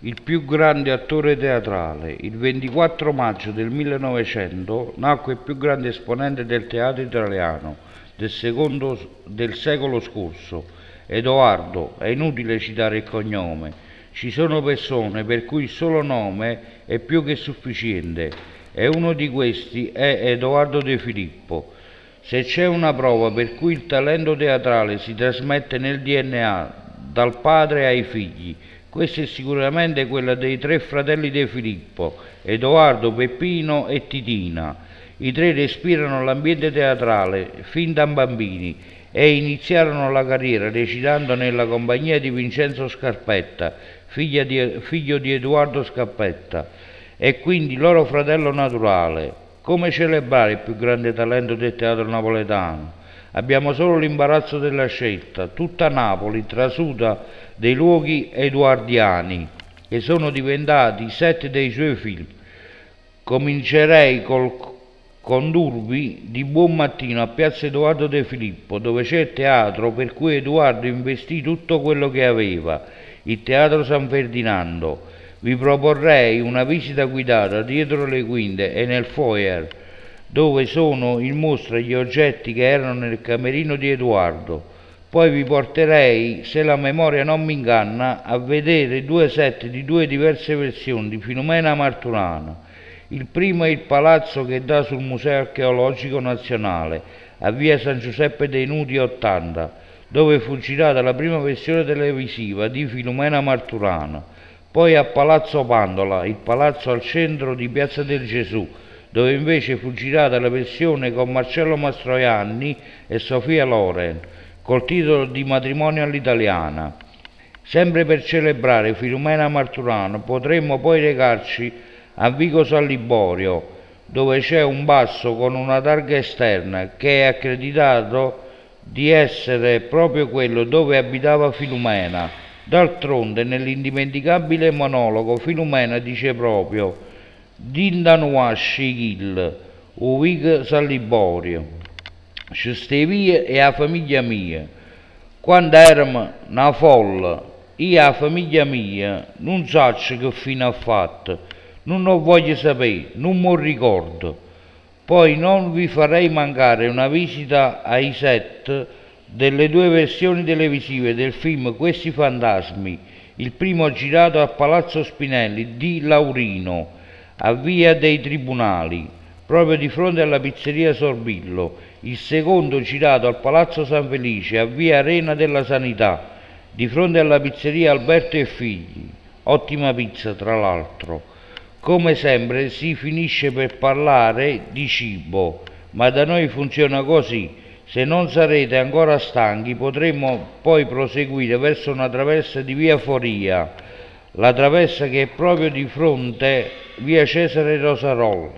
il più grande attore teatrale. Il 24 maggio del 1900 nacque il più grande esponente del teatro italiano del, secondo, del secolo scorso, Edoardo. È inutile citare il cognome. Ci sono persone per cui il solo nome è più che sufficiente e uno di questi è Edoardo De Filippo. Se c'è una prova per cui il talento teatrale si trasmette nel DNA dal padre ai figli, questa è sicuramente quella dei tre fratelli De Filippo, Edoardo, Peppino e Titina. I tre respirano l'ambiente teatrale fin da bambini e iniziarono la carriera recitando nella compagnia di Vincenzo Scarpetta, di, figlio di Edoardo Scarpetta, e quindi loro fratello naturale. Come celebrare il più grande talento del teatro napoletano? Abbiamo solo l'imbarazzo della scelta. Tutta Napoli trasuda dei luoghi edoardiani che sono diventati sette dei suoi film. Comincerei col condurvi di buon mattino a Piazza Edoardo De Filippo, dove c'è il teatro per cui Edoardo investì tutto quello che aveva, il Teatro San Ferdinando. Vi proporrei una visita guidata dietro le quinte e nel foyer dove sono in mostra gli oggetti che erano nel camerino di Edoardo. Poi vi porterei, se la memoria non mi inganna, a vedere due set di due diverse versioni di Filomena Marturana. Il primo è il palazzo che dà sul Museo Archeologico Nazionale, a via San Giuseppe dei Nudi 80, dove fu girata la prima versione televisiva di Filomena Marturana. Poi a Palazzo Pandola, il palazzo al centro di Piazza del Gesù, dove invece fu girata la versione con Marcello Mastroianni e Sofia Loren, col titolo di Matrimonio all'italiana. Sempre per celebrare Filomena Marturano potremmo poi recarci a Vico San Liborio, dove c'è un basso con una targa esterna che è accreditato di essere proprio quello dove abitava Filumena. D'altronde, nell'indimenticabile monologo, Filumena dice proprio Dindanuascigil, Uvig Saliborio, Scestevia e a famiglia mia. Quando eravamo una folla, io e la famiglia mia, non so che fine ha fatto, non lo voglio sapere, non mi ricordo. Poi non vi farei mancare una visita ai set delle due versioni televisive del film Questi fantasmi, il primo girato a Palazzo Spinelli di Laurino a via dei Tribunali, proprio di fronte alla pizzeria Sorbillo, il secondo girato al Palazzo San Felice, a via Arena della Sanità, di fronte alla pizzeria Alberto e Figli. Ottima pizza, tra l'altro. Come sempre si finisce per parlare di cibo, ma da noi funziona così. Se non sarete ancora stanchi potremmo poi proseguire verso una traversa di via Foria, la traversa che è proprio di fronte via Cesare Rosarol,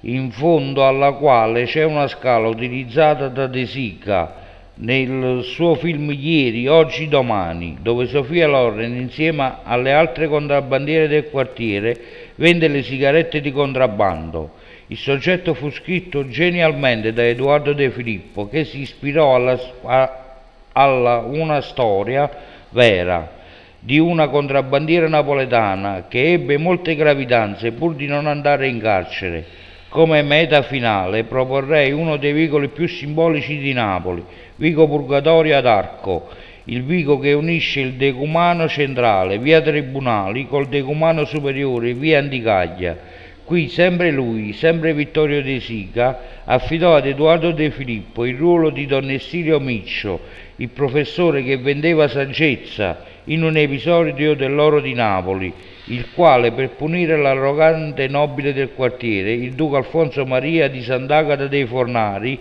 in fondo alla quale c'è una scala utilizzata da De Sica nel suo film Ieri, Oggi, Domani, dove Sofia Loren insieme alle altre contrabbandiere del quartiere vende le sigarette di contrabbando. Il soggetto fu scritto genialmente da Edoardo De Filippo che si ispirò alla, a, alla una storia vera di una contrabbandiera napoletana che ebbe molte gravidanze pur di non andare in carcere. Come meta finale proporrei uno dei vicoli più simbolici di Napoli, Vico Purgatorio ad Arco, il vico che unisce il decumano centrale, via Tribunali, col decumano superiore, via Anticaglia. Qui sempre lui, sempre Vittorio De Sica, affidò ad Edoardo De Filippo il ruolo di Don Estilio Miccio, il professore che vendeva saggezza in un episodio dell'oro di Napoli, il quale per punire l'arrogante nobile del quartiere, il duca Alfonso Maria di Sant'Agata dei Fornari,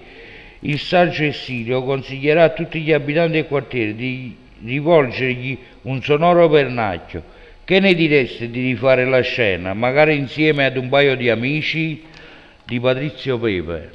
il saggio Essilio consiglierà a tutti gli abitanti del quartiere di rivolgergli un sonoro pernacchio. Che ne direste di rifare la scena, magari insieme ad un paio di amici di Patrizio Pepe?